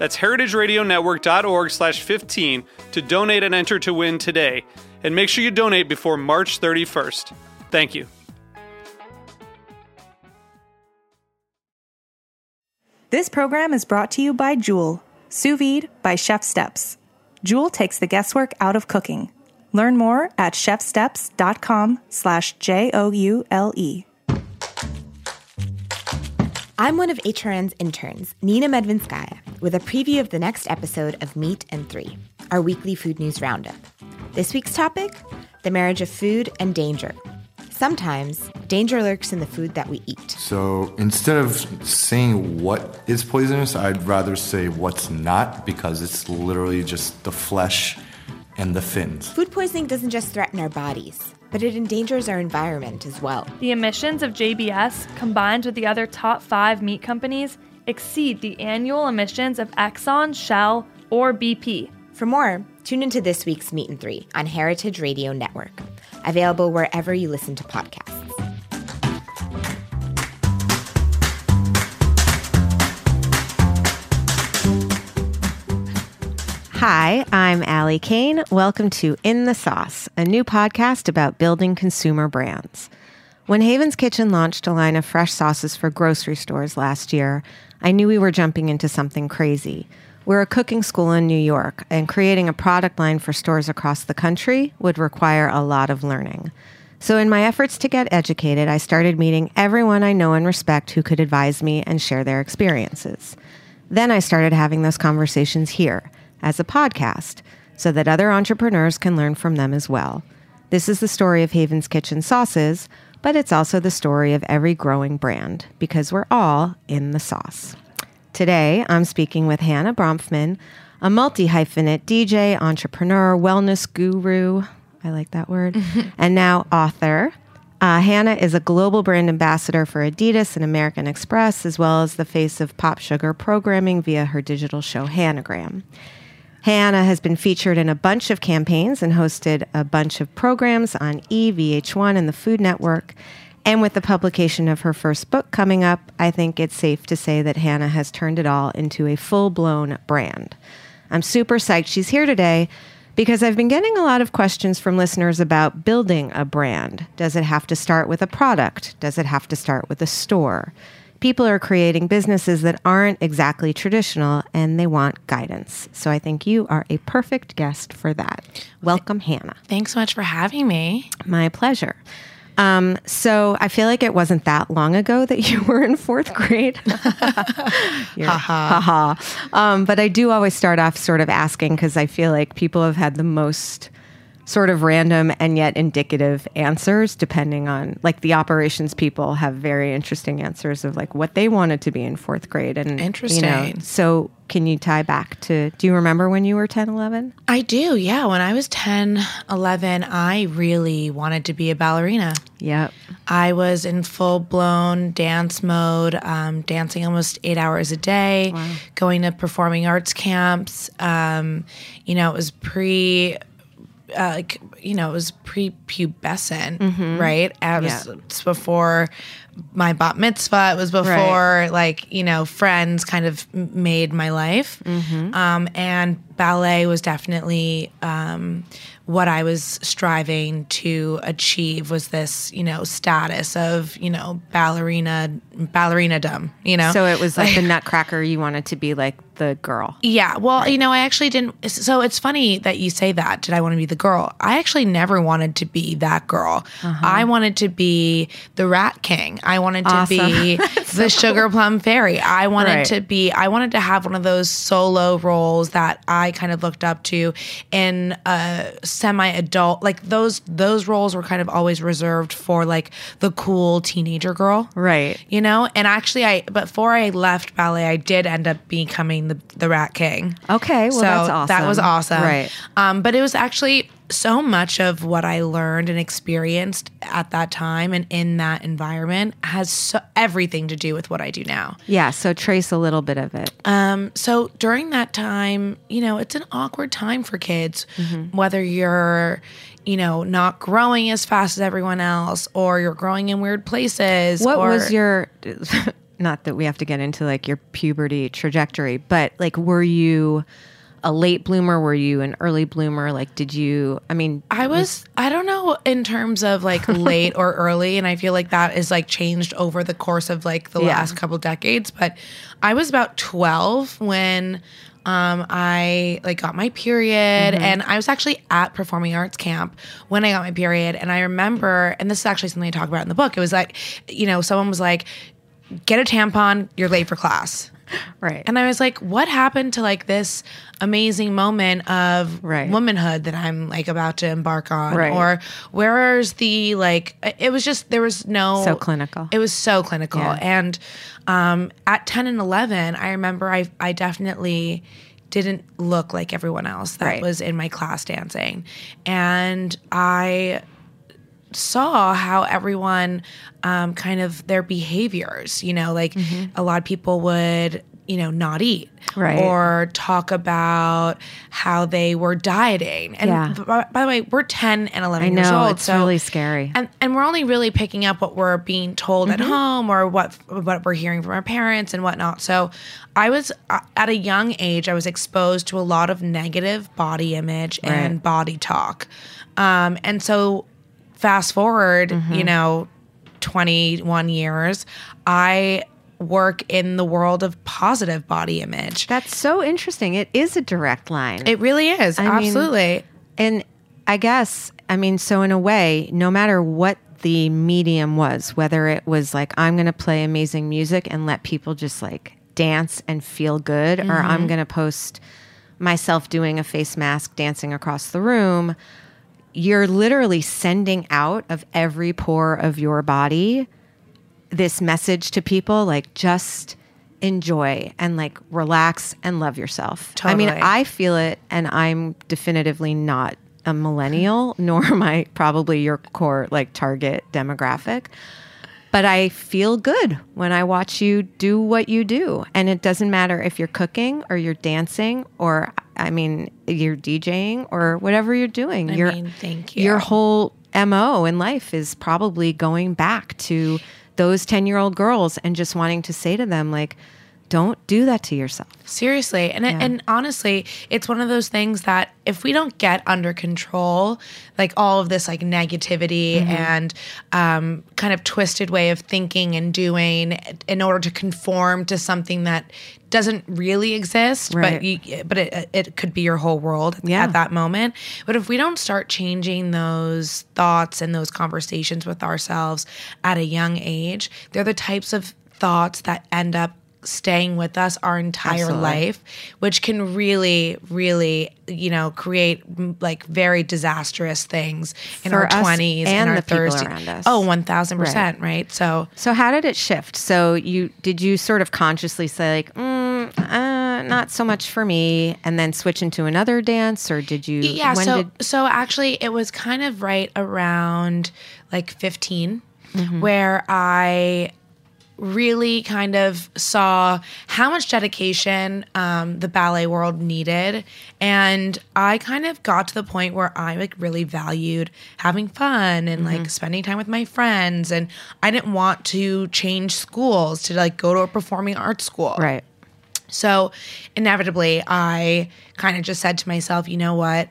That's heritageradionetwork.org slash 15 to donate and enter to win today. And make sure you donate before March 31st. Thank you. This program is brought to you by Joule, sous vide by Chef Steps. Joule takes the guesswork out of cooking. Learn more at chefsteps.com slash J-O-U-L-E. I'm one of HRN's interns, Nina Medvinskaya, with a preview of the next episode of Meat and Three, our weekly food news roundup. This week's topic the marriage of food and danger. Sometimes danger lurks in the food that we eat. So instead of saying what is poisonous, I'd rather say what's not because it's literally just the flesh and the fins. Food poisoning doesn't just threaten our bodies, but it endangers our environment as well. The emissions of JBS, combined with the other top five meat companies, exceed the annual emissions of Exxon, Shell, or BP. For more, tune into this week's Meat and Three on Heritage Radio Network, available wherever you listen to podcasts. Hi, I'm Ali Cayne. Welcome to In the Sauce, a new podcast about building consumer brands. When Haven's Kitchen launched a line of fresh sauces for grocery stores last year, I knew we were jumping into something crazy. We're a cooking school in New York, and creating a product line for stores across the country would require a lot of learning. So, in my efforts to get educated, I started meeting everyone I know and respect who could advise me and share their experiences. Then I started having those conversations here as a podcast so that other entrepreneurs can learn from them as well. This is the story of Haven's Kitchen Sauces, but it's also the story of every growing brand because we're all in the sauce. Today, I'm speaking with Hannah Bronfman, a multi hyphenate DJ, entrepreneur, wellness guru. I like that word. and now author. Uh, Hannah is a global brand ambassador for Adidas and American Express, as well as the face of pop sugar programming via her digital show Hannagram. Hannah has been featured in a bunch of campaigns and hosted a bunch of programs on E, VH1, and the Food Network. And with the publication of her first book coming up, I think it's safe to say that Hannah has turned it all into a full blown brand. I'm super psyched she's here today because I've been getting a lot of questions from listeners about building a brand. Does it have to start with a product? Does it have to start with a store? People are creating businesses that aren't exactly traditional and they want guidance. So I think you are a perfect guest for that. Welcome, Hannah. Thanks so much for having me. My pleasure. Um, so I feel like it wasn't that long ago that you were in fourth grade. ha ha. Um, but I do always start off sort of asking because I feel like people have had the most sort of random and yet indicative answers depending on like the operations people have very interesting answers of like what they wanted to be in fourth grade. And interesting you know, so can you tie back to do you remember when you were 10 11 i do yeah. When i was 10 11 i really wanted to be a ballerina. Yep. I was in full-blown dance mode um, dancing almost eight hours a day wow. going to performing arts camps. Um, you know it was pre uh, like you know it was pre-pubescent mm-hmm. right it was yeah. before my bat mitzvah. It was before like you know friends kind of made my life, um, and ballet was definitely um, what I was striving to achieve. Was this you know status of you know ballerina ballerina dumb you know So it was like the nutcracker you wanted to be like the girl. yeah, well, you know, I actually didn't. So it's funny that you say that. Did I want to be the girl? I actually never wanted to be that girl. Uh-huh. I wanted to be the Rat King. I wanted to be the Sugar Plum Fairy. I wanted Right. to be. I wanted to have one of those solo roles that I kind of looked up to in a semi-adult. Like those those roles were kind of always reserved for like the cool teenager girl Right. you know and actually i before i left ballet i did end up becoming the, the rat king Okay, well, so that's awesome. that was awesome Right. um, but it was actually so much of what i learned and experienced at that time and in that environment has so, everything to do with what i do now Yeah, so trace a little bit of it. um, so during that time, you know, it's an awkward time for kids, Mm-hmm. whether you're, you know, not growing as fast as everyone else or you're growing in weird places. What or, was your not that we have to get into like your puberty trajectory, but like were you a late bloomer? Were you an early bloomer? Like did you I mean I was I don't know in terms of like late or early and I feel like that is like changed over the course of like the Yeah. last couple decades but I was about 12 when um I like got my period and I was actually at performing arts camp when I got my period and I remember and this is actually something I talk about in the book it was like you know someone was like get a tampon you're late for class right. and I was like, what happened to like this amazing moment of Right. womanhood that I'm like about to embark on? Right. Or where's the like, it was just, there was no. So clinical. It was so clinical. Yeah. And um, at 10 and 11, I remember I, I definitely didn't look like everyone else that Right. was in my class dancing. And I saw how everyone um, kind of their behaviors, you know, like a lot of people would, you know, not eat Right. or talk about how they were dieting. And Yeah. by, by the way, we're 10 and 11 I years know, old. it's so really scary. And, and we're only really picking up what we're being told Mm-hmm. at home or what what we're hearing from our parents and whatnot. So I was uh, at a young age, I was exposed to a lot of negative body image and Right. body talk. Um, and so fast forward, Mm-hmm. you know, 21 years, I work in the world of positive body image. That's so interesting. It is a direct line. It really is. I mean- absolutely. And I guess, I mean, so in a way, no matter what the medium was, whether it was like, I'm going to play amazing music and let people just like dance and feel good, or I'm going to post myself doing a face mask dancing across the room, you're literally sending out of every pore of your body this message to people like, just enjoy and like relax and love yourself. I mean, I feel it, and I'm definitively not a millennial, nor am I probably your core like target demographic. But I feel good when I watch you do what you do. And it doesn't matter if you're cooking or you're dancing or, I mean, you're DJing or whatever you're doing. I your, mean, thank you. Your whole MO in life is probably going back to those 10 year old girls and just wanting to say to them, like, don't do that to yourself. Seriously, and and honestly, it's one of those things that if we don't get under control, like all of this like negativity Mm-hmm. and um, kind of twisted way of thinking and doing in order to conform to something that doesn't really exist, Right. but you, but it it could be your whole world Yeah. at that moment. But if we don't start changing those thoughts and those conversations with ourselves at a young age, they're the types of thoughts that end up staying with us our entire Absolutely. life which can really really you know create like very disastrous things in For our 20s and and our the people 30s around us. oh 1000% right, so So how did it shift? So you did you sort of consciously say like, mm, uh, not so much for me, and then switch into another dance, or did you? yeah so did- so actually it was kind of right around like 15 Mm-hmm. where i really kind of saw how much dedication um, the ballet world needed. And I kind of got to the point where I like really valued having fun and like spending time with my friends. And I didn't want to change schools to like go to a performing arts school. Right. So inevitably, I kind of just said to myself, you know what?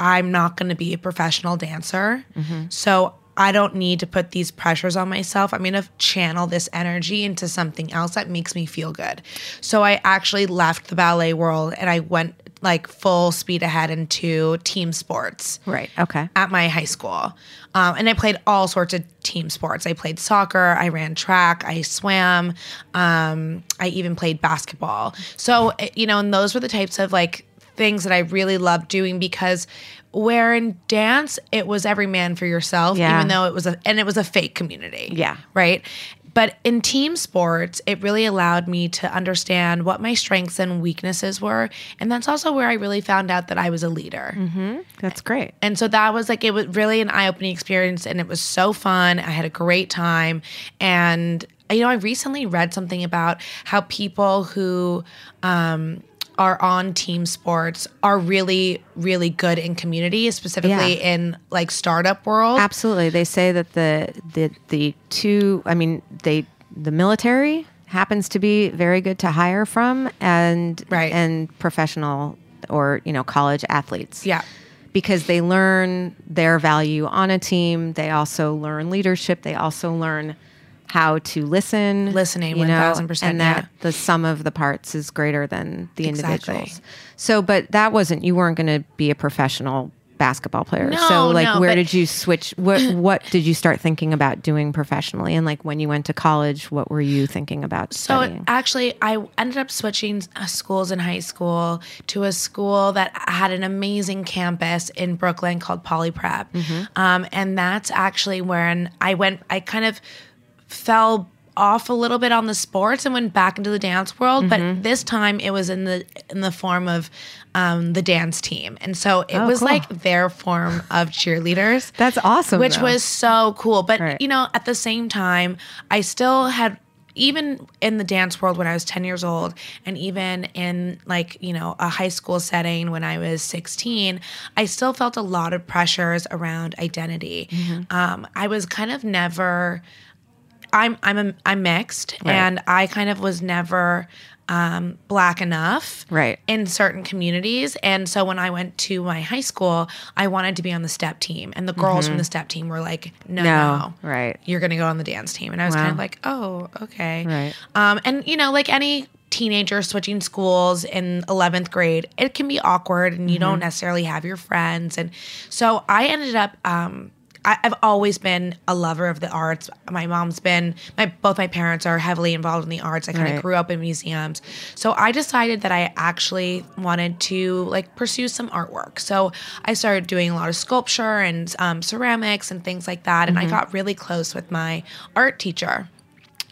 I'm not going to be a professional dancer. So I don't need to put these pressures on myself. I'm going to channel this energy into something else that makes me feel good. So I actually left the ballet world and I went like full speed ahead into team sports Right. Okay. at my high school. Um, and I played all sorts of team sports. I played soccer, I ran track, I swam, um, I even played basketball. So, eh, you know, and those were the types of like things that I really loved doing because where in dance, it was every man for yourself, Yeah. even though it was a, and it was a fake community. Yeah. Right. But in team sports, it really allowed me to understand what my strengths and weaknesses were. And that's also where I really found out that I was a leader. That's great. And so that was like, it was really an eye opening experience and it was so fun. I had a great time. And, you know, I recently read something about how people who, um, are on team sports are really really good in community specifically Yeah. in like startup world Absolutely. They say that the the the two. I mean, they the military happens to be very good to hire from, and Right. and professional or you know college athletes. yeah because they learn their value on a team. They also learn leadership. They also learn how to listen, Listening, you know, 1000%, and that yeah. the sum of the parts is greater than the Exactly. individuals. So, but that wasn't you weren't going to be a professional basketball player. No, so, like, no, where did you switch? What what did you start thinking about doing professionally? And like when you went to college, what were you thinking about So studying? actually, I ended up switching uh, schools in high school to a school that had an amazing campus in Brooklyn called Poly Prep, um, and that's actually when I went. I kind of fell off a little bit on the sports and went back into the dance world, but this time it was in the in the form of um, the dance team, and so it Oh, was cool. like their form of cheerleaders. That's awesome, Which though. was so cool. But Right. you know, at the same time, I still had even in the dance world when I was 10 years old and even in like, you know, a high school setting when I was 16, I still felt a lot of pressures around identity. Mm-hmm. Um, I was kind of never I'm I'm a, I'm mixed and I kind of was never um, black enough Right. in certain communities and so when I went to my high school I wanted to be on the step team and the girls from the step team were like no Mm-hmm. No, no, right. you're gonna go on the dance team and I was kind of like oh okay Right. um, and you know like any teenager switching schools in 11th grade it can be awkward and you Mm-hmm. don't necessarily have your friends and so I ended up um, I, I've always been a lover of the arts. My mom's been, my both my parents are heavily involved in the arts. I kind of Right. grew up in museums, so I decided that I actually wanted to like pursue some artwork. So I started doing a lot of sculpture and um, ceramics and things like that, and I got really close with my art teacher,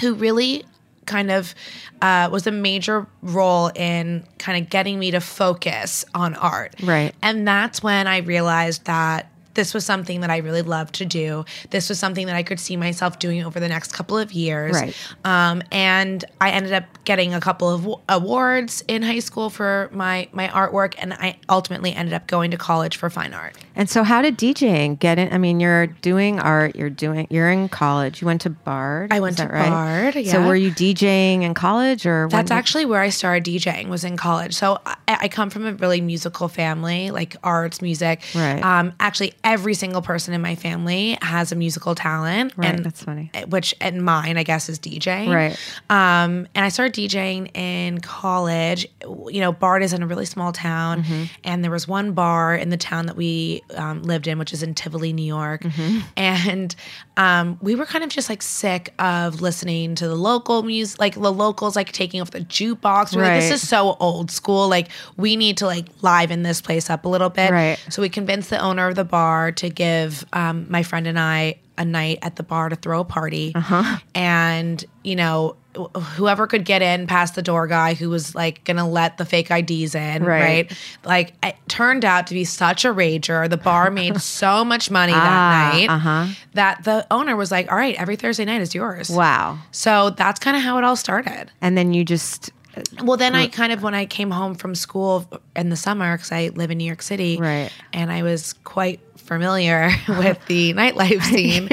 who really kind of uh, was a major role in kind of getting me to focus on art. Right. And that's when I realized that this was something that I really loved to do. This was something that I could see myself doing over the next couple of years. Right. Um, and I ended up getting a couple of w- awards in high school for my my artwork, and I ultimately ended up going to college for fine art. And so, how did DJing get in? I mean, you're doing art. You're doing. You're in college. You went to Bard. I went to right? Bard, So, were you DJing in college, or That's actually where I started DJing was in college. So I, I come from a really musical family, like arts, music. Right. Um, actually, every single person in my family has a musical talent. Right, and that's funny. Which and mine, I guess, is DJing. Right. Um, and I started DJing in college. You know, Bard is in a really small town, Mm-hmm. and there was one bar in the town that we um, lived in, which is in Tivoli, New York. Mm-hmm. And um, we were kind of just like sick of listening to the local music, like the locals like taking off the jukebox. We're like, this is so old school. Like, we need to like liven this place up a little bit. Right. So we convinced the owner of the bar to give um, my friend and I a night at the bar to throw a party. Uh-huh. And, you know, whoever could get in past the door guy who was like gonna let the fake IDs in, Right. right? Like it turned out to be such a rager. The bar made so much money Ah, that night uh-huh. that the owner was like, "All right, every Thursday night is yours." Wow. So that's kind of how it all started. And then you just Well, then I kind of when I came home from school in the summer because I live in New York City, Right. And I was quite familiar with the nightlife scene.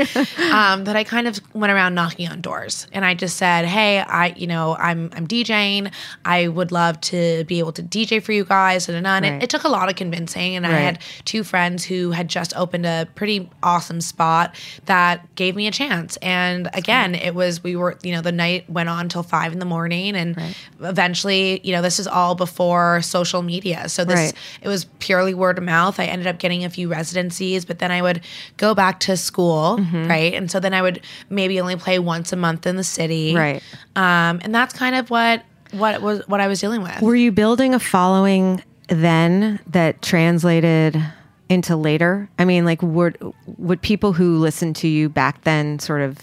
um, that I kind of went around knocking on doors, and I just said, "Hey, I, you know, I'm I'm DJing. I would love to be able to DJ for you guys." And, and Right. it, it took a lot of convincing, and I had two friends who had just opened a pretty awesome spot that gave me a chance. And again, it was we were you know the night went on till five in the morning, and eventually you know this is all before social media, so this Right. it was purely word of mouth. I ended up getting a few residencies, but then I would go back to school, Mm-hmm. right? And so then I would maybe only play once a month in the city, Right. Um, and that's kind of what what was what I was dealing with. Were you building a following then that translated into later? I mean, like, would would people who listened to you back then sort of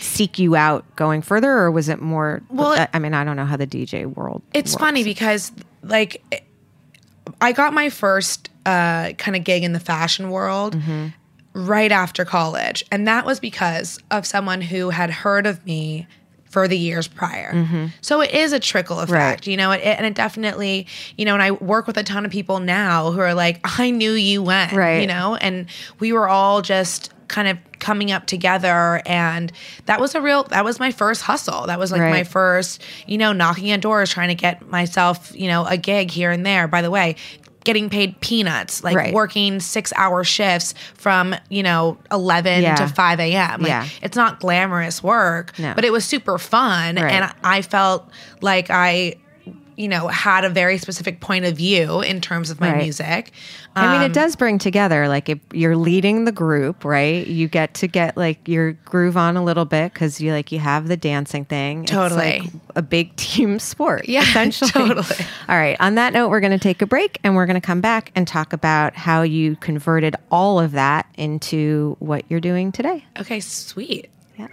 seek you out going further, or was it more? Well, I- I mean, I don't know how the DJ world. It's works. funny because like I got my first uh, kind of gig in the fashion world Mm-hmm. right after college, and that was because of someone who had heard of me for the years prior. So it is a trickle effect, Mm-hmm. Right. you know, it, and it definitely, you know, and I work with a ton of people now who are like, I knew you went, Right. you know, and we were all just kind of coming up together and that was a real that was my first hustle that was like my first you know knocking on doors trying to get myself you know a gig here and there by the way getting paid peanuts like Right. working six hour shifts from you know 11 Yeah. to 5 a.m like, Yeah. it's not glamorous work No. but it was super fun Right. and i felt like i you know had a very specific point of view in terms of my Right. music I mean, Um, it does bring together. Like, if you're leading the group, right? You get to get like your groove on a little bit because you like you have the dancing thing. It's Totally. like a big team sport. Yeah, essentially. totally. All right. On that note, we're going to take a break and we're going to come back and talk about how you converted all of that into what you're doing today. okay sweet Yeah.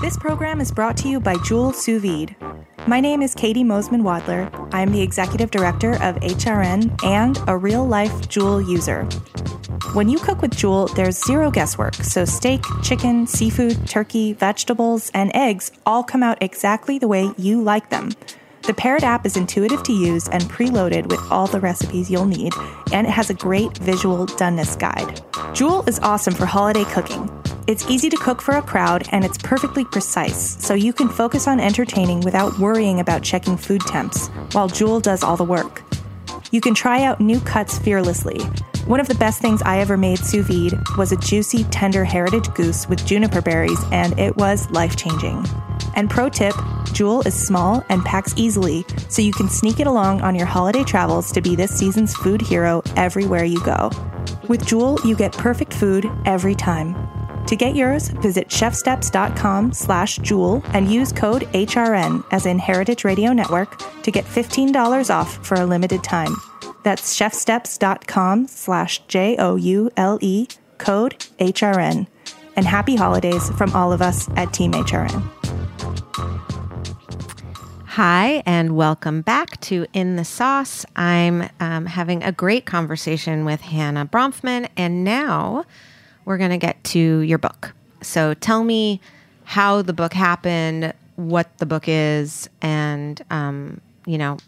This program is brought to you by Joule Sous Vide. My name is Caity Moseman Wadler. I am the executive director of HRN and a real life Joule user. When you cook with Joule, there's zero guesswork, so steak, chicken, seafood, turkey, vegetables, and eggs all come out exactly the way you like them. The Parrot app is intuitive to use and preloaded with all the recipes you'll need, and it has a great visual doneness guide. Jewel is awesome for holiday cooking. It's easy to cook for a crowd and it's perfectly precise, so you can focus on entertaining without worrying about checking food temps, while Joule does all the work. You can try out new cuts fearlessly. One of the best things I ever made sous vide was a juicy, tender heritage goose with juniper berries, and it was life changing. And pro tip Joule is small and packs easily, so you can sneak it along on your holiday travels to be this season's food hero everywhere you go. With Joule, you get perfect food every time. To get yours, visit chefsteps.com slash joule and use code HRN as in Heritage Radio Network to get $15 off for a limited time. That's chefsteps.com slash J O U L E, code HRN. And happy holidays from all of us at Team HRN. Hi, and welcome back to In the Sauce. I'm um, having a great conversation with Hannah Bronfman, and now we're going to get to your book. So tell me how the book happened, what the book is, and, um, you know,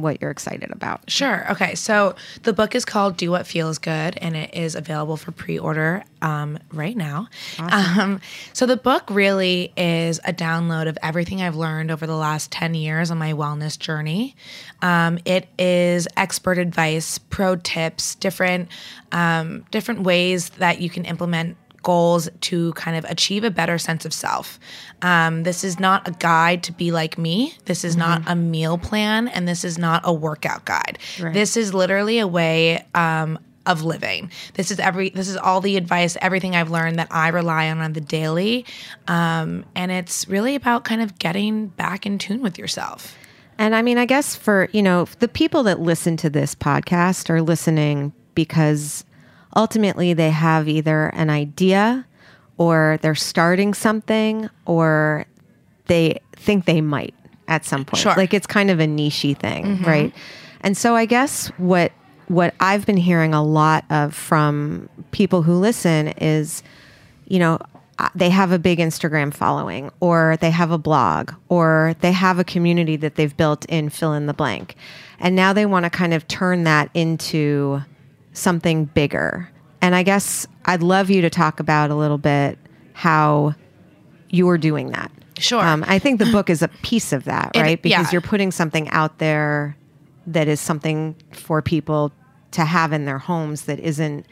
what you're excited about. Sure. Okay. So the book is called Do What Feels Good, and it is available for pre order um, right now. Um, so the book really is a download of everything I've learned over the last 10 years on my wellness journey. Um, it is expert advice, pro tips, different, um, different ways that you can implement goals to kind of achieve a better sense of self. Um, this is not a guide to be like me. This is not a meal plan, and this is not a workout guide. This is literally a way um, of living. This is every. This is all the advice, everything I've learned that I rely on on the daily, um, and it's really about kind of getting back in tune with yourself. And I mean, I guess for, you know, the people that listen to this podcast are listening because ultimately they have either an idea or they're starting something or they think they might at some point. Sure. Like it's kind of a nichey thing, right? And so I guess what what I've been hearing a lot of from people who listen is, you know, uh, they have a big Instagram following, or they have a blog, or they have a community that they've built in fill in the blank. And now they want to kind of turn that into something bigger. And I guess I'd love you to talk about a little bit how you're doing that. Sure. Um, I think the book is a piece of that, It- right? Because yeah. you're putting something out there that is something for people to have in their homes that isn't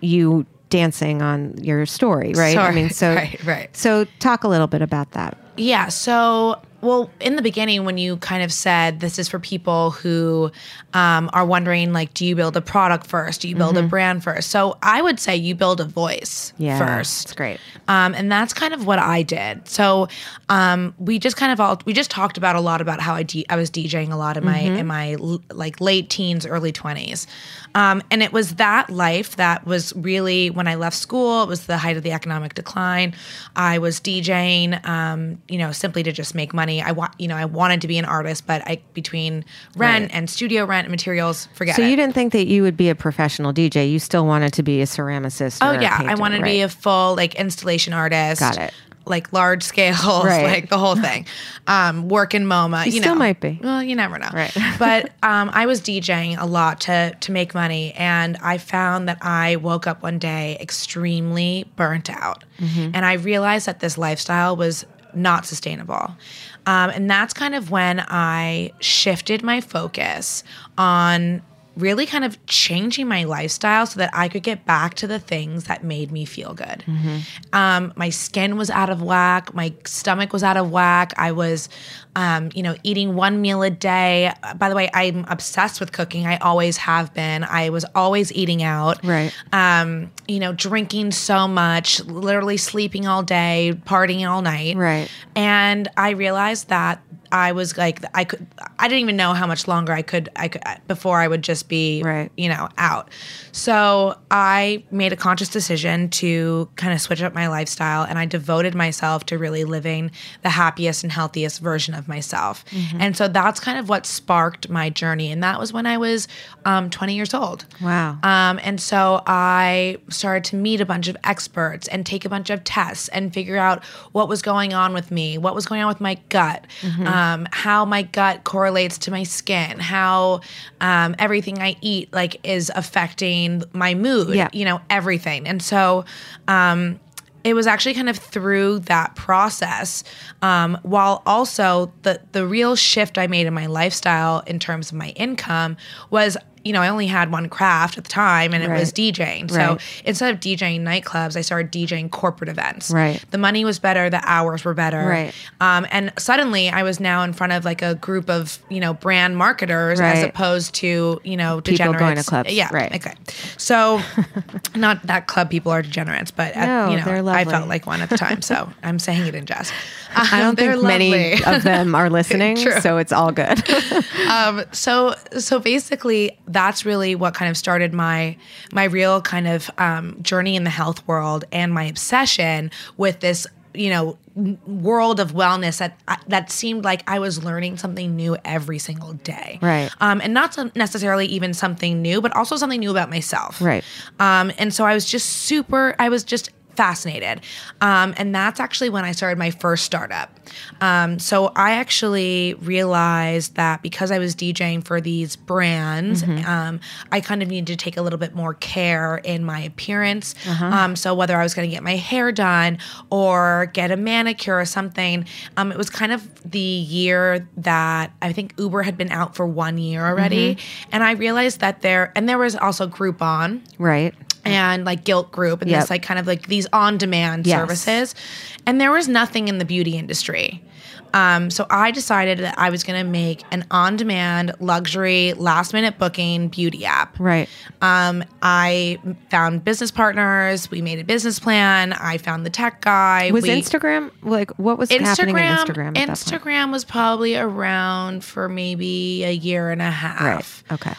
you dancing on your story, right? I mean, so Right, right. So talk a little bit about that. Yeah. So, well, in the beginning, when you kind of said this is for people who um, are wondering, like, do you build a product first? Do you build a brand first? So, I would say you build a voice Yeah, first. it's great. Um, and that's kind of what I did. So um, we just kind of all we just talked about a lot about how I I was DJing a lot in my in my like late teens, early twenties, um, and it was that life that was really when I left school. It was the height of the economic decline. I was DJing, um, you know, simply to just make money. I want you know I wanted to be an artist, but I between rent Right. and studio rent and materials, forget So it. you didn't think that you would be a professional DJ. You still wanted to be a ceramicist. Oh or a yeah, I painter, wanted to be a full like installation artist. Got it. Like large scale, Right. like the whole thing. Um, work in MoMA. You You, still know. might be. Well, you never know. Right. but um, I was DJing a lot to to make money, and I found that I woke up one day extremely burnt out, Mm-hmm. and I realized that this lifestyle was not sustainable. Um, and that's kind of when I shifted my focus on really kind of changing my lifestyle so that I could get back to the things that made me feel good. Um, my skin was out of whack. My stomach was out of whack. I was, um, you know, eating one meal a day. By the way, I'm obsessed with cooking. I always have been. I was always eating out. Right. Um, you know, drinking so much, literally sleeping all day, partying all night. Right. And I realized that I was like, I could, I didn't even know how much longer I could, I could, before I would just be, Right. you know, out. So I made a conscious decision to kind of switch up my lifestyle and I devoted myself to really living the happiest and healthiest version of myself. Mm-hmm. And so that's kind of what sparked my journey. And that was when I was um, 20 years old. Wow. Um, and so I started to meet a bunch of experts and take a bunch of tests and figure out what was going on with me, what was going on with my gut, Mm-hmm. um, how my gut correlates to my skin, how um, everything I eat like is affecting my mood, Yeah. you know, everything. And so um, it was actually kind of through that process, um, while also the the real shift I made in my lifestyle in terms of my income was. You know, I only had one craft at the time, and it was DJing. So Right. instead of DJing nightclubs, I started DJing corporate events. Right. The money was better, the hours were better. Right. Um, and suddenly I was now in front of like a group of, you know, brand marketers as opposed to, you know, degenerates. People going to clubs. Yeah. Right. Okay. So not that club people are degenerates, but at, No, you know, I felt like one at the time. So I'm saying it in jest. I don't Um, think many of them are listening, so it's all good. um, so so basically that's really what kind of started my my real kind of um, journey in the health world and my obsession with this you know world of wellness that that seemed like I was learning something new every single day Right. um, and not necessarily even something new but also something new about myself Right. um, and so I was just super, I was just fascinated. Um, and that's actually when I started my first startup. Um, so I actually realized that because I was DJing for these brands, um, I kind of needed to take a little bit more care in my appearance. Um, so whether I was going to get my hair done or get a manicure or something, um, it was kind of the year that I think Uber had been out for one year already. And I realized that there, and there was also Groupon right. And like Gilt Groupe and Yep. this like kind of like these on demand Yes. services. And there was nothing in the beauty industry. Um, so I decided that I was going to make an on demand luxury last minute booking beauty app. Right. Um, I found business partners. We made a business plan. I found the tech guy. Was we, Instagram like what was happening in Instagram? At that point? Instagram was probably around for maybe a year and a half. Right. Okay.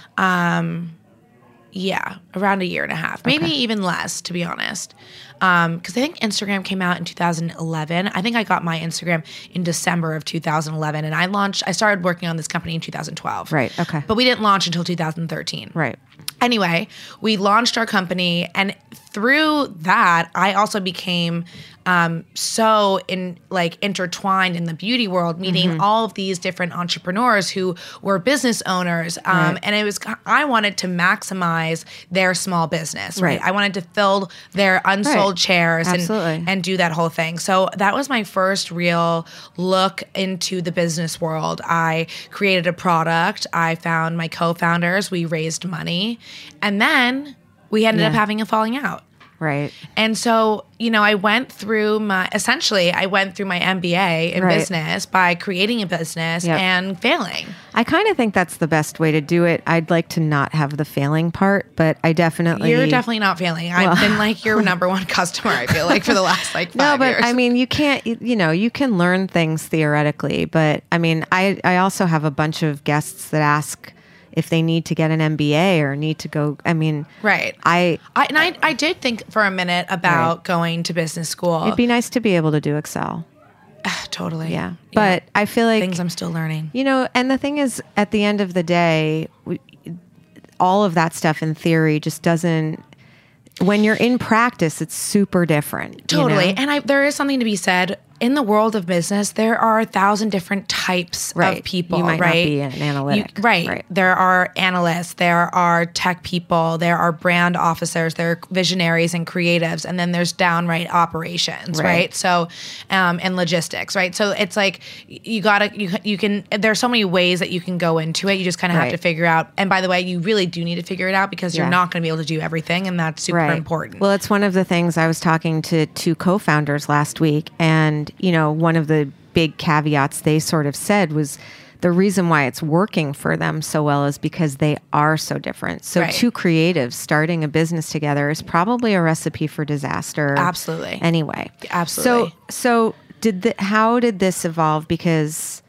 Yeah, around a year and a half, maybe even less, to be honest. Um, because I think Instagram came out in 2011. I think I got my Instagram in December of 2011, and I launched. I started working on this company in 2012. Right, okay. But we didn't launch until 2013. right. Anyway, we launched our company, and through that, I also became um, so in like intertwined in the beauty world, meeting Mm-hmm. all of these different entrepreneurs who were business owners, um, Right. and it was I wanted to maximize their small business, right? Right. I wanted to fill their unsold Right. chairs and Absolutely. and do that whole thing. So that was my first real look into the business world. I created a product. I found my co-founders. We raised money, and then we ended up having a falling out. Right. And so, you know, I went through my essentially I went through my MBA in Right. business by creating a business Yep. and failing. I kind of think that's the best way to do it. I'd like to not have the failing part, but I definitely You're definitely not failing. I've been like your number one customer, I feel like, for the last like No, but years. I mean, you can't. You know, you can learn things theoretically, but I mean, I I also have a bunch of guests that ask if they need to get an MBA or need to go. I mean, Right. I I, and I, I did think for a minute about going to business school. it'd be nice to be able to do Excel. totally. Yeah, but I feel like things I'm still learning. You know, and the thing is, at the end of the day, we, all of that stuff in theory just doesn't. When you're in practice, it's super different. you Totally. know? And I, there is something to be said. In the world of business, there are a thousand different types Right. of people. You might not right? be an analytic. You- right. Right. There are analysts, there are tech people, there are brand officers, there are visionaries and creatives, and then there's downright operations, right? Right. So, um, and logistics, right? So it's like you gotta, you, you can, there's so many ways that you can go into it. You just kind of have to figure out. And by the way, you really do need to figure it out because you're not going to be able to do everything, and that's super important. Well, it's one of the things I was talking to two co-founders last week, and you know, one of the big caveats they sort of said was the reason why it's working for them so well is because they are so different. So, Right. two creatives starting a business together is probably a recipe for disaster. Absolutely. Anyway, Absolutely. So, so did the, how did this evolve? Because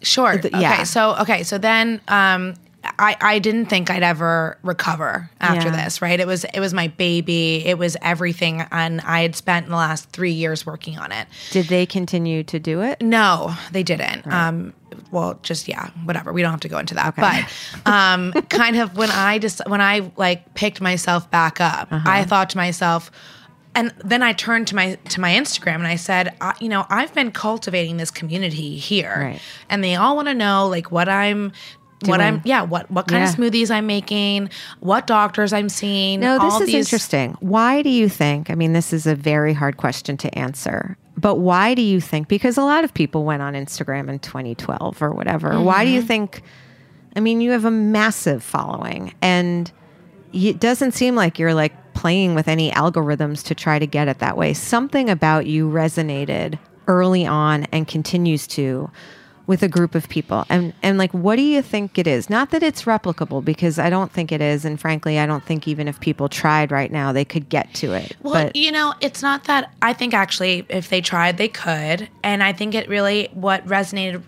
Sure. The- okay. yeah. So okay. So then, um, I I didn't think I'd ever recover after Yeah. this. Right. It was it was my baby. It was everything, and I had spent the last three years working on it. did they continue to do it? No, they didn't. Um, well, just yeah, whatever. We don't have to go into that. But um, kind of when I just when I like picked myself back up, Uh-huh. I thought to myself, and then I turned to my to my Instagram and I said, I, you know, I've been cultivating this community here, Right. and they all want to know like what I'm. What I'm, yeah, what what kind Yeah. of smoothies I'm making, what doctors I'm seeing. No, this is these- interesting. Why do you think? I mean, this is a very hard question to answer. But why do you think? Because a lot of people went on Instagram in 2012 or whatever. Why do Mm-hmm. you think? I mean, you have a massive following, and it doesn't seem like you're like playing with any algorithms to try to get it that way. Something about you resonated early on and continues to with a group of people. And and like what do you think it is? Not that it's replicable because I don't think it is and frankly I don't think even if people tried right now they could get to it. Well, but you know, it's not that I think actually if they tried, they could. And I think it really, what resonated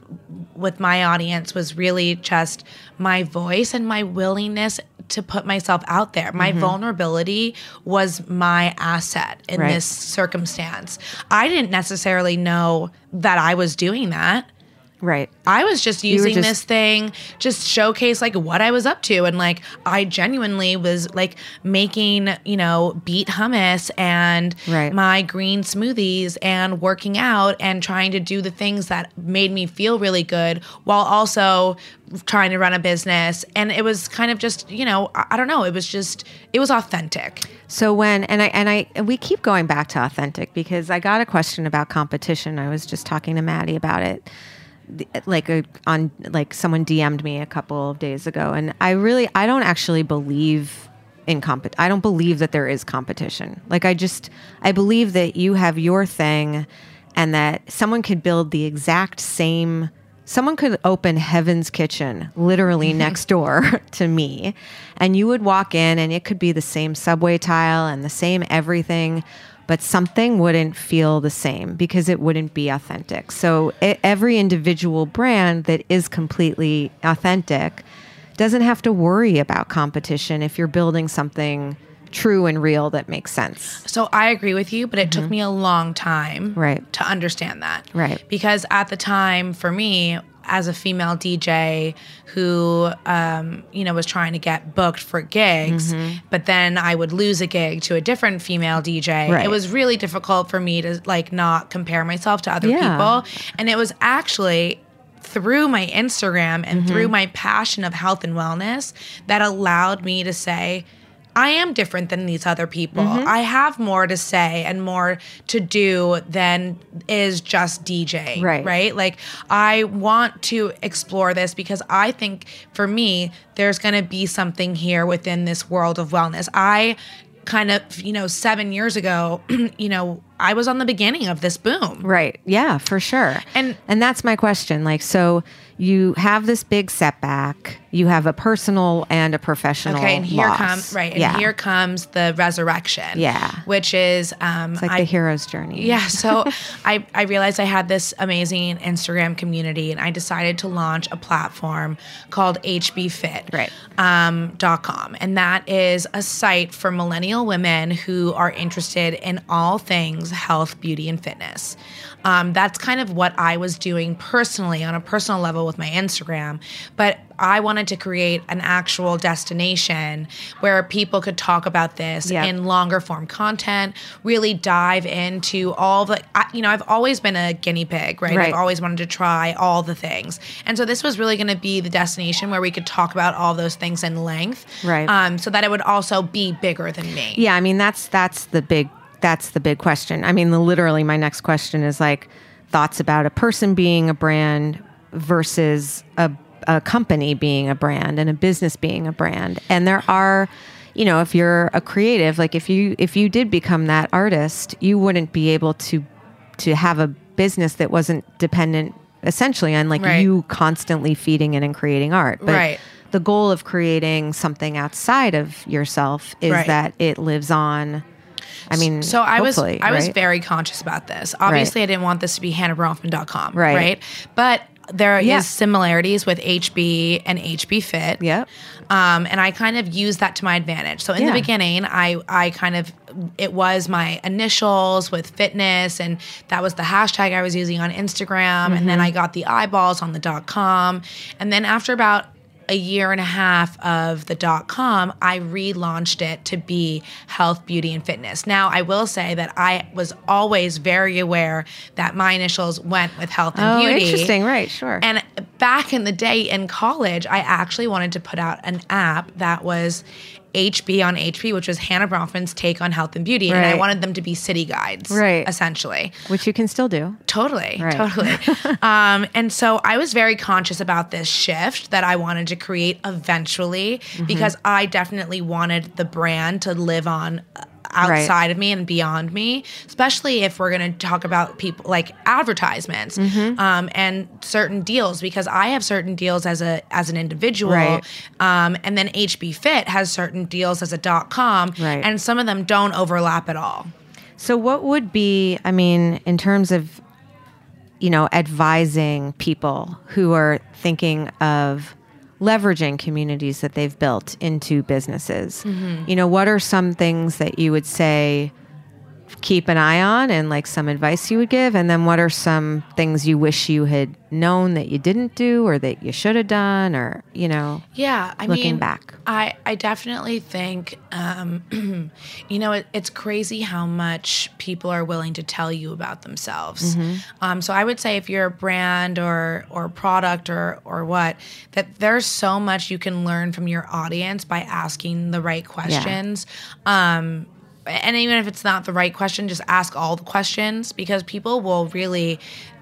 with my audience was really just my voice and my willingness to put myself out there. My mm-hmm. vulnerability was my asset in Right. this circumstance. I didn't necessarily know that I was doing that. Right. I was just using just- this thing just showcase like what I was up to and like I genuinely was like making, you know, beet hummus and Right. my green smoothies and working out and trying to do the things that made me feel really good while also trying to run a business and it was kind of just, you know, I, I don't know, it was just it was authentic. So when and I and I and we keep going back to authentic because I got a question about competition. I was just talking to Maddie about it. Like a, on like someone DM'd me a couple of days ago, and I really I don't actually believe in compet. I don't believe that there is competition. Like I just I believe that you have your thing and that someone could build the exact same someone could open Haven's Kitchen literally next door to me and you would walk in and it could be the same subway tile and the same everything but something wouldn't feel the same because it wouldn't be authentic. So every individual brand that is completely authentic doesn't have to worry about competition if you're building something true and real that makes sense. So I agree with you, but it took me a long time Mm-hmm. Right. to understand that. Right. Because at the time, for me, as a female DJ who, um, you know, was trying to get booked for gigs, Mm-hmm. but then I would lose a gig to a different female DJ. Right. It was really difficult for me to like not compare myself to other Yeah. people. And it was actually through my Instagram and Mm-hmm. through my passion of health and wellness that allowed me to say, I am different than these other people. Mm-hmm. I have more to say and more to do than is just DJ. Right. Right. Like, I want to explore this because I think for me, there's going to be something here within this world of wellness. I kind of, you know, seven years ago, you know, I was on the beginning of this boom. Right. Yeah, for sure. And- and that's my question. Like so you have this big setback, you have a personal and a professional Okay, and here comes right, and yeah. here comes the resurrection. Yeah. which is um, it's like I, the hero's journey. Yeah, so I, I realized I had this amazing Instagram community, and I decided to launch a platform called HB Fit. Right. Um, dot com, and that is a site for millennial women who are interested in all things health, beauty, and fitness. Um, that's kind of what I was doing personally on a personal level with my Instagram, but I wanted to create an actual destination where people could talk about this Yeah. in longer form content, really dive into all the, I, you know, I've always been a guinea pig, right? Right. I've always wanted to try all the things. And so this was really going to be the destination where we could talk about all those things in length. Right. Um, so that it would also be bigger than me. Yeah, I mean that's that's the big that's the big question. I mean, the, literally my next question is like thoughts about a person being a brand versus a a company being a brand and a business being a brand. And there are you know, if you're a creative, like if you if you did become that artist, you wouldn't be able to to have a business that wasn't dependent essentially on like Right. you constantly feeding it and creating art. But Right. the goal of creating something outside of yourself is Right. that it lives on. I mean, So I was I was very conscious about this. Obviously, I didn't want this to be hannahbronfman.com, Right. right? But there is Yeah. similarities with HB and HB Fit. Yep. Um, and I kind of used that to my advantage. So in Yeah. the beginning, I I kind of it was my initials with fitness, and that was the hashtag I was using on Instagram. And Mm-hmm. then I got the eyeballs on the dot com, and then after about a year and a half of the dot com, I relaunched it to be health, beauty, and fitness. Now, I will say that I was always very aware that my initials went with health and Oh, beauty. interesting. Right. Sure. And back in the day in college, I actually wanted to put out an app that was HB on HP, which was Hannah Bronfman's take on health and beauty. And I wanted them to be city guides, Right. essentially. Which you can still do. Totally, Right. totally. um, and so I was very conscious about this shift that I wanted to create eventually Mm-hmm. because I definitely wanted the brand to live on outside of me and beyond me, especially if we're going to talk about people like advertisements Mm-hmm. um, and certain deals because I have certain deals as a as an individual, Right. um, and then HB Fit has certain deals as a dot com, Right. and some of them don't overlap at all. So, what would be, I mean, in terms of, you know, advising people who are thinking of leveraging communities that they've built into businesses, mm-hmm. you know, what are some things that you would say keep an eye on and like some advice you would give? And then what are some things you wish you had known that you didn't do or that you should have done or, you know, Yeah, I mean looking mean, back. I I definitely think, um, you know, it, it's crazy how much people are willing to tell you about themselves. Mm-hmm. Um, so I would say if you're a brand or or product or or what, that there's so much you can learn from your audience by asking the right questions. Um, and even if it's not the right question, just ask all the questions because people will really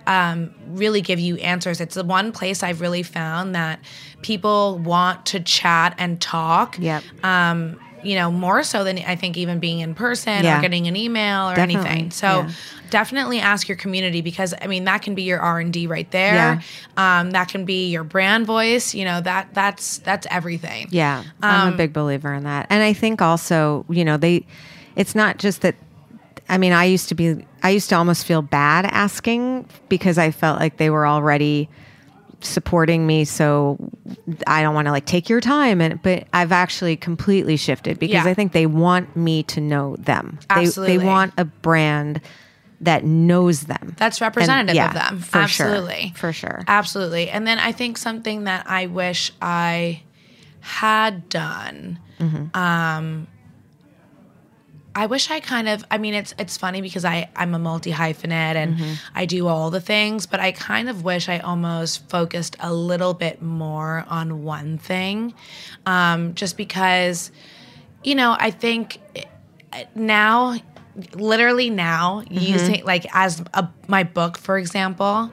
um, really give you answers. It's the one place I've really found that people want to chat and talk. Yep. Um, you know, more so than I think even being in person Yeah. or getting an email or Definitely, anything. So yeah. definitely ask your community because I mean that can be your R and D right there. Yeah. Um, that can be your brand voice. You know that that's that's everything. Yeah, I'm Um, a big believer in that. And I think also, you know, they it's not just that I mean, I used to be I used to almost feel bad asking because I felt like they were already supporting me so I don't want to like take your time and but I've actually completely shifted because Yeah. I think they want me to know them. They Absolutely. they want a brand that knows them. That's And- representative yeah, of them. For Absolutely. Sure. For sure. Absolutely. And then I think something that I wish I had done. Mm-hmm. Um, I wish I kind of. I mean, it's it's funny because I I'm a multi hyphenate and Mm-hmm. I do all the things, but I kind of wish I almost focused a little bit more on one thing, um, just because, you know, I think now literally now using like as a, my book for example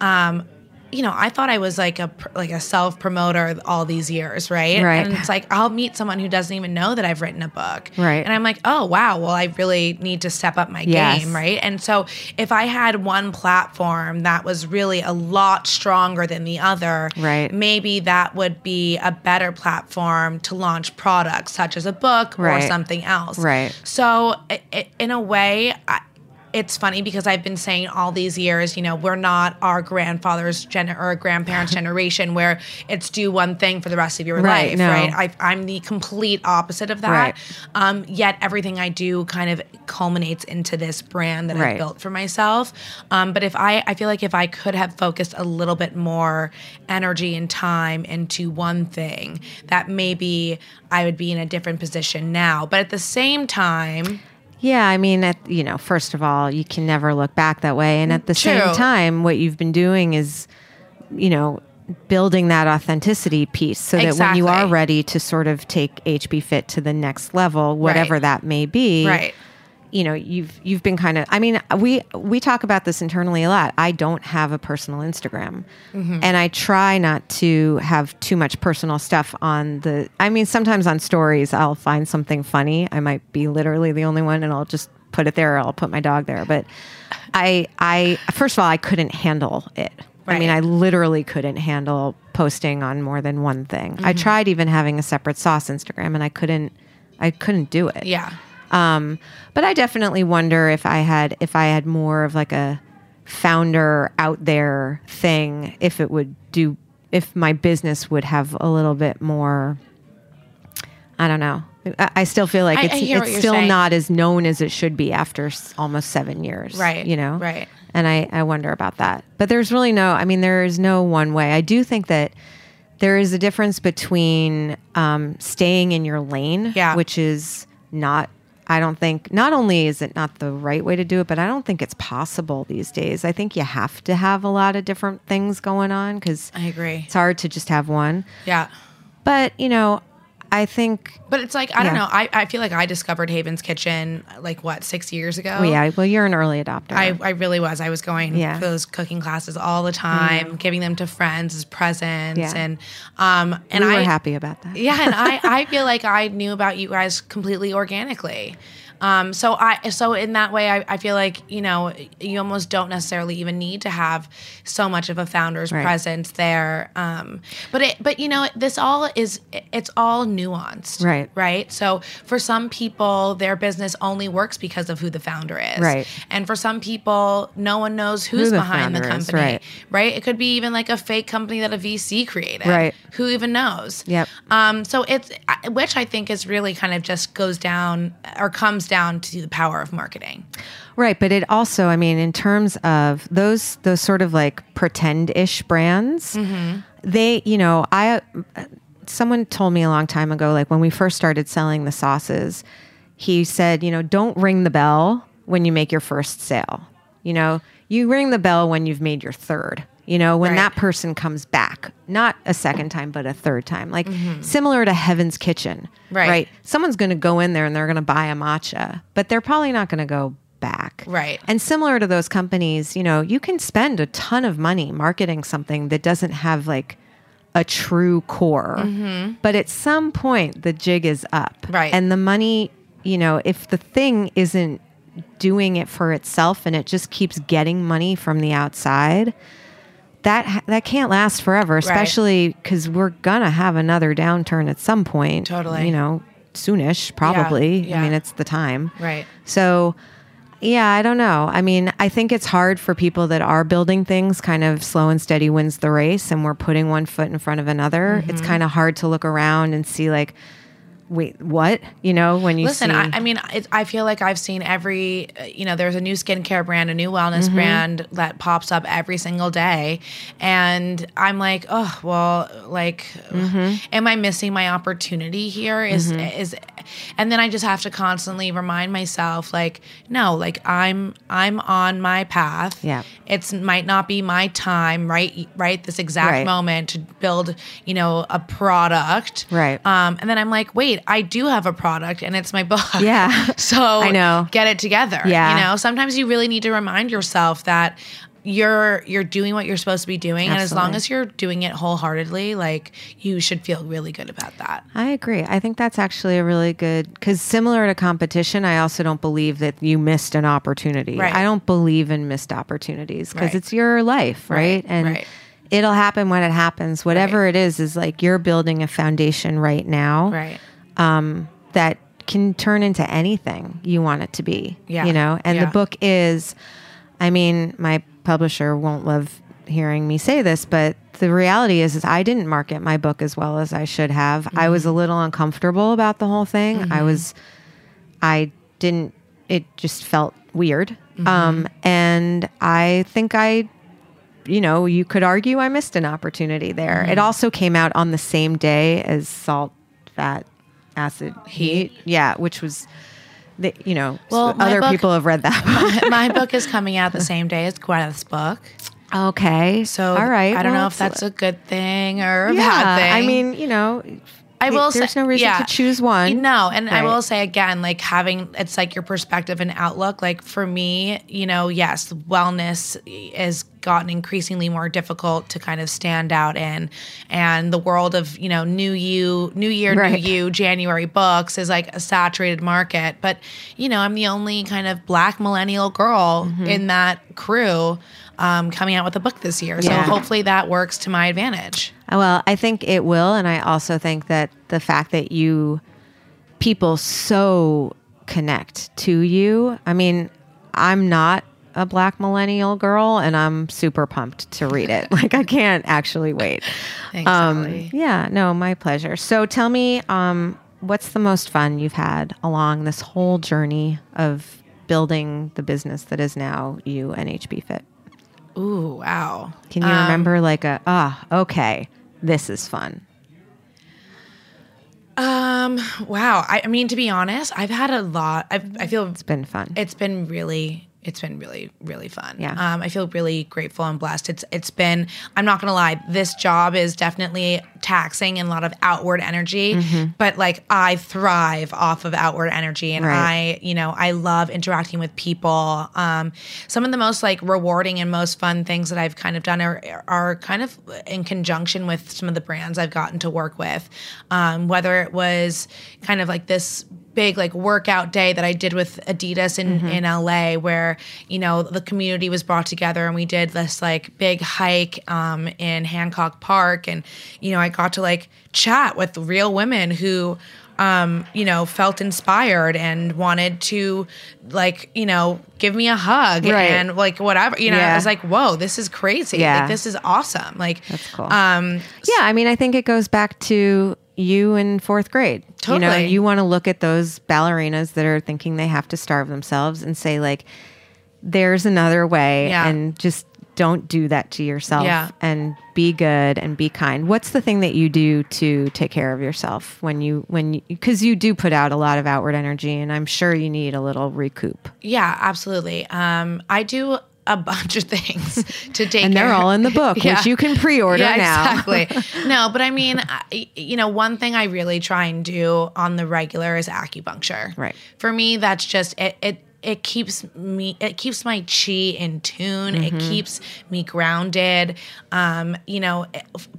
um you know i thought i was like a like a self promoter all these years right Right. and it's like i'll meet someone who doesn't even know that i've written a book Right. and i'm like oh wow well i really need to step up my Yes. game right and so if i had one platform that was really a lot stronger than the other Right. maybe that would be a better platform to launch products such as a book or something else Right. so, i i in a way, I, it's funny because I've been saying all these years, you know, we're not our grandfather's gen or grandparents' generation where it's do one thing for the rest of your Right, life, no. right? I, I'm the complete opposite of that. Right. Um, yet everything I do kind of culminates into this brand that Right. I've built for myself. Um, but if I, I feel like if I could have focused a little bit more energy and time into one thing, that maybe I would be in a different position now. But at the same time, Yeah, I mean, at, you know, first of all, you can never look back that way, and mm, at the same time, what you've been doing is, you know, building that authenticity piece, so that when you are ready to sort of take HB Fit to the next level, whatever Right. that may be, Right. You know, you've you've been kind of. I mean, we we talk about this internally a lot. I don't have a personal Instagram, Mm-hmm. and I try not to have too much personal stuff on the. I mean, sometimes on stories, I'll find something funny. I might be literally the only one, and I'll just put it there. Or I'll put my dog there, but I I first of all, I couldn't handle it. I mean, I literally couldn't handle posting on more than one thing. I Mm-hmm. tried even having a separate sauce Instagram, and I couldn't. I couldn't do it. yeah. Um, but I definitely wonder if I had if I had more of like a founder out there thing, if it would do if my business would have a little bit more. I don't know. I, I still feel like I- it's I it's still saying. not as known as it should be after s- almost seven years. Right, You know. right. And I I wonder about that. But there's really no. I mean, there is no one way. I do think that there is a difference between um, staying in your lane, Yeah. which is not. I don't think. Not only is it not the right way to do it, but I don't think it's possible these days. I think you have to have a lot of different things going on because I agree. it's hard to just have one. Yeah. But you know, I think. But it's like, I don't know. I, I feel like I discovered Haven's Kitchen like what, six years ago? Well, yeah. Well, you're an early adopter. I, I really was. I was going Yeah. those cooking classes all the time, giving them to friends as presents, Yeah. and um, and we were I happy about that. yeah, and I, I feel like I knew about you guys completely organically. Um, so I so in that way I, I feel like you know you almost don't necessarily even need to have so much of a founder's Right. presence there. Um, but it but you know this all is it's all nuanced, Right. Right. So for some people their business only works because of who the founder is, Right. And for some people no one knows who's the behind the founder is, company, right. right? It could be even like a fake company that a VC created, Right. Who even knows? Yep. Um, so it's which I think is really kind of just goes down or comes down to the power of marketing. Right, but it also, I mean, in terms of those those sort of like pretend-ish brands, mm-hmm. they, you know, I someone told me a long time ago like when we first started selling the sauces, he said, you know, don't ring the bell when you make your first sale. You know, you ring the bell when you've made your third. You know, when Right. that person comes back, not a second time, but a third time. Like similar to Haven's Kitchen. Right. Right. Someone's going to go in there and they're going to buy a matcha, but they're probably not going to go back. Right. And similar to those companies, you know, you can spend a ton of money marketing something that doesn't have like a true core. But at some point, the jig is up. Mm-hmm. Right. And the money, you know, if the thing isn't doing it for itself and it just keeps getting money from the outside, that that can't last forever, especially because we're gonna have another downturn at some point. Totally. You know, soonish, probably. yeah. I mean, it's the time. Right. So, yeah, I don't know. I mean, I think it's hard for people that are building things, kind of slow and steady wins the race, and we're putting one foot in front of another. It's Mm-hmm. kind of hard to look around and see, like, wait, what? You know, when you Listen, see. I, I mean, it, I feel like I've seen every, uh, you know, there's a new skincare brand, a new wellness Mm-hmm. brand that pops up every single day. And I'm like, oh, well, like, Mm-hmm. am I missing my opportunity here? Is, is, and then I just have to constantly remind myself, like, no, like I'm, I'm on my path. Yeah. It's might not be my time, right? Right. This exact Right. moment to build, you know, a product. Right. Um, and then I'm like, wait, I do have a product and it's my book. Yeah. so I know. Get it together. Yeah. You know, sometimes you really need to remind yourself that you're you're doing what you're supposed to be doing. And as long as you're doing it wholeheartedly, like you should feel really good about that. I agree. I think that's actually a really good because similar to competition, I also don't believe that you missed an opportunity. Right. I don't believe in missed opportunities because Right. it's your life, right? Right, And it'll happen when it happens. Whatever it is, is like you're building a foundation right now Right. That can turn into anything you want it to be. Yeah. You know, and Yeah. the book is, I mean, my publisher won't love hearing me say this, but the reality is, is I didn't market my book as well as I should have. I was a Mm-hmm. little uncomfortable about the whole thing. I was, I didn't, it just felt weird. Mm-hmm. Um, and I think I you know, you could argue I missed an opportunity there. Mm-hmm. It also came out on the same day as Salt, Fat, Acid, Heat. Yeah, which was, the, you know, Well, other book- people have read that. my book is coming out the same day as Gwyneth's book. okay. So all right. I don't well, know if that's a good thing or a yeah, bad thing. I mean, you know, I will There's say, no reason yeah. to choose one. No, and I will say again, like having it's like your perspective and outlook. Like for me, you know, yes, wellness has gotten increasingly more difficult to kind of stand out in, and the world of you know new you, new year, Right. new you, January books is like a saturated market. But you know, I'm the only kind of black millennial girl Mm-hmm. in that crew. Um, coming out with a book this year, so hopefully that works to my advantage. Uh, Well, I think it will. And I also think that the fact that you, people so connect to you. I mean, I'm not a black millennial girl and I'm super pumped to read it. like, I can't actually wait. Thanks, Um, Ellie. yeah, no, my pleasure. So tell me, um, what's the most fun you've had along this whole journey of building the business that is now you and HB Fit? Ooh, wow. Can you remember like a, ah, okay, this is fun? Um. Wow. I, I mean, to be honest, I've had a lot. I've, I feel It's been fun. it's been really it's been really really fun Yeah. um i feel really grateful and blessed it's it's been i'm not gonna lie this job is definitely taxing and a lot of outward energy Mm-hmm. but like i thrive off of outward energy and Right. i you know i love interacting with people um some of the most like rewarding and most fun things that i've kind of done are are kind of in conjunction with some of the brands i've gotten to work with um whether it was kind of like this big like workout day that I did with Adidas in, in LA where, you know, the community was brought together and we did this like big hike um, in Hancock Park. And, you know, I got to like chat with real women who, um, you know, felt inspired and wanted to like, you know, give me a hug Right. and like whatever, you know, Yeah. I was like, whoa, this is crazy. Yeah. Like, this is awesome. Like, That's cool. Um, Yeah, I mean, I think it goes back to you in fourth grade. You know, Totally. you want to look at those ballerinas that are thinking they have to starve themselves and say, like, there's another way, Yeah. and just don't do that to yourself Yeah. and be good and be kind. What's the thing that you do to take care of yourself when you, when you, because you do put out a lot of outward energy and I'm sure you need a little recoup. Yeah, absolutely. Um, I do a bunch of things to take care of. And they're care- all in the book, Yeah. which you can pre order yeah, now. Exactly. no, but I mean, I, you know, one thing I really try and do on the regular is acupuncture. Right. For me, that's just it. it it keeps me it keeps my chi in tune. It keeps me grounded. Um you know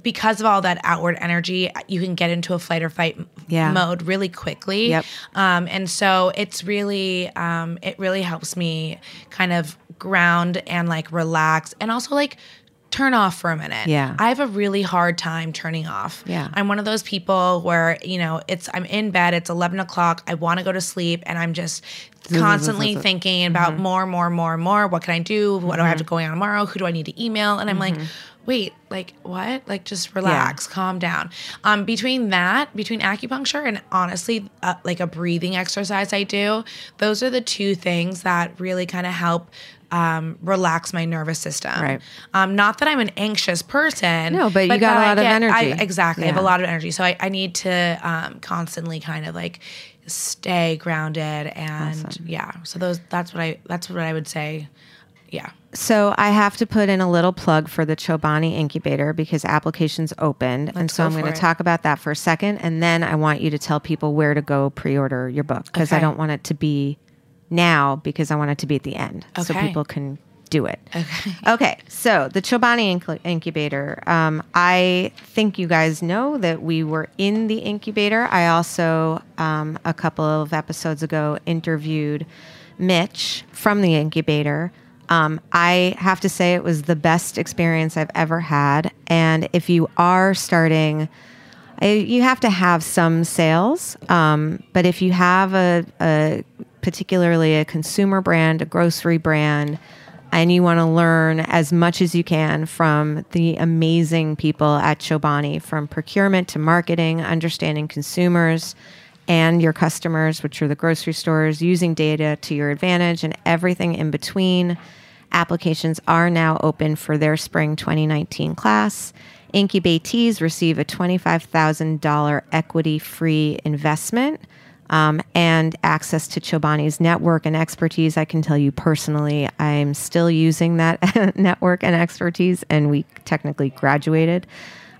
because of all that outward energy you can get into a flight or fight Yeah. mode really quickly. Yep. um and so it's really um it really helps me kind of ground and like relax. And also like turn off for a minute. Yeah. i have a really hard time turning off. Yeah. i'm one of those people where you know it's i'm in bed it's 11 o'clock i want to go to sleep and i'm just constantly thinking about more more more more. What can i do? What do i have to go on tomorrow? Who do i need to email? And i'm like wait like what? Like just relax calm down. Um between that between acupuncture and honestly uh, like a breathing exercise i do those are the two things that really kind of help um, relax my nervous system. Right. Um, not that I'm an anxious person. No, but you got a a I lot of get- I- energy. exactly. I have a lot of energy. So I, I need to um, constantly kind of like stay grounded and yeah. So those that's what I that's what I would say. Yeah. So I have to put in a little plug for the Chobani incubator because applications opened, and so go I'm going to talk about that for a second, and then I want you to tell people where to go pre-order your book because I don't want it to be now because I want it to be at the end so people can do it. Okay. Okay. So the Chobani Inc- incubator. Um, I think you guys know that we were in the incubator. I also um, a couple of episodes ago interviewed Mitch from the incubator. Um, I have to say it was the best experience I've ever had. And if you are starting, I, you have to have some sales. Um, but if you have a, a particularly a consumer brand, a grocery brand, and you want to learn as much as you can from the amazing people at Chobani, from procurement to marketing, understanding consumers and your customers, which are the grocery stores, using data to your advantage and everything in between. Applications are now open for their spring 2019 class. Incubatees receive a $25,000 equity free investment um, and access to Chobani's network and expertise. I can tell you personally, I'm still using that network and expertise, and we technically graduated.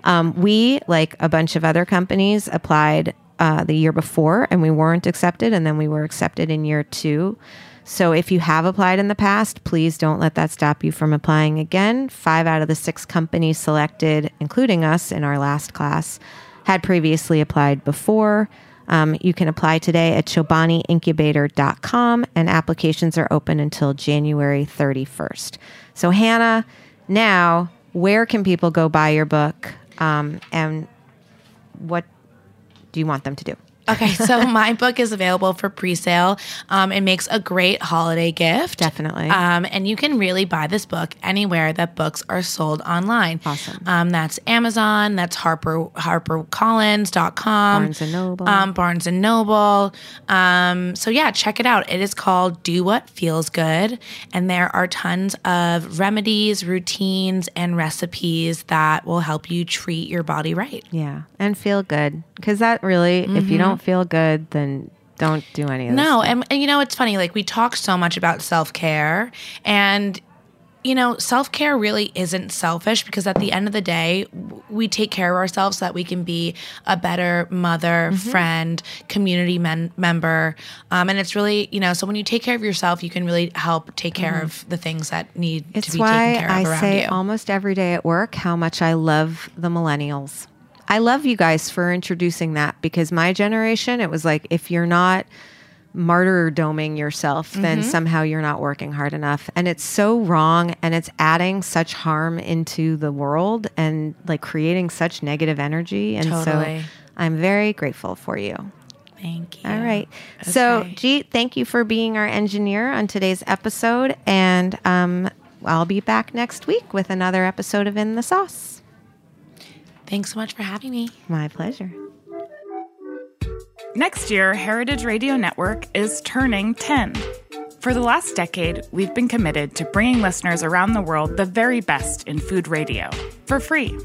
Um, we, like a bunch of other companies, applied uh, the year before and we weren't accepted, and then we were accepted in year two. So if you have applied in the past, please don't let that stop you from applying again. Five out of the six companies selected, including us in our last class, had previously applied before. Um, you can apply today at chobaniincubator.com, and applications are open until January 31st. So, Hannah, now where can people go buy your book, um, and what do you want them to do? Okay, so my book is available for pre-sale. Um, it makes a great holiday gift. Definitely. Um, and you can really buy this book anywhere that books are sold online. Awesome. Um, that's Amazon. That's Harper HarperCollins.com. Barnes and Noble. Um, Barnes and Noble. Um, so yeah, check it out. It is called Do What Feels Good, and there are tons of remedies, routines, and recipes that will help you treat your body right. Yeah, and feel good because that really, if you don't feel good, then don't do any of this. No, and, and you know it's funny. Like we talk so much about self care, and you know self care really isn't selfish because at the end of the day, we take care of ourselves so that we can be a better mother, Mm-hmm. friend, community men- member, um, and it's really you know. So when you take care of yourself, you can really help take care of the things that need to Mm-hmm. Be taken care of I around say you. almost every day at work how much I love the millennials. I love you guys for introducing that because my generation, it was like if you're not martyrdoming yourself, then Mm-hmm. somehow you're not working hard enough. And it's so wrong and it's adding such harm into the world and like creating such negative energy. And Totally. so I'm very grateful for you. Thank you. All right. So, Okay. Jeet, thank you for being our engineer on today's episode. And um, I'll be back next week with another episode of In the Sauce. Thanks so much for having me. My pleasure. Next year, Heritage Radio Network is turning 10. For the last decade, we've been committed to bringing listeners around the world the very best in food radio for free.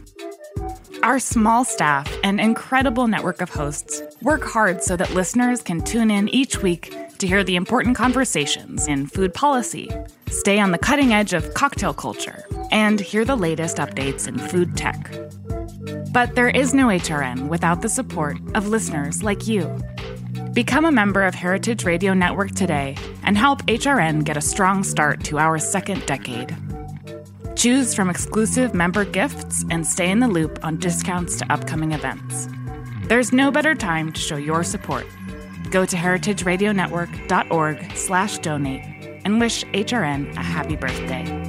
Our small staff and incredible network of hosts work hard so that listeners can tune in each week to hear the important conversations in food policy, stay on the cutting edge of cocktail culture, and hear the latest updates in food tech. But there is no HRN without the support of listeners like you. Become a member of Heritage Radio Network today and help HRN get a strong start to our second decade. Choose from exclusive member gifts and stay in the loop on discounts to upcoming events. There's no better time to show your support. Go to heritageradionetwork.org slash donate and wish HRN a happy birthday.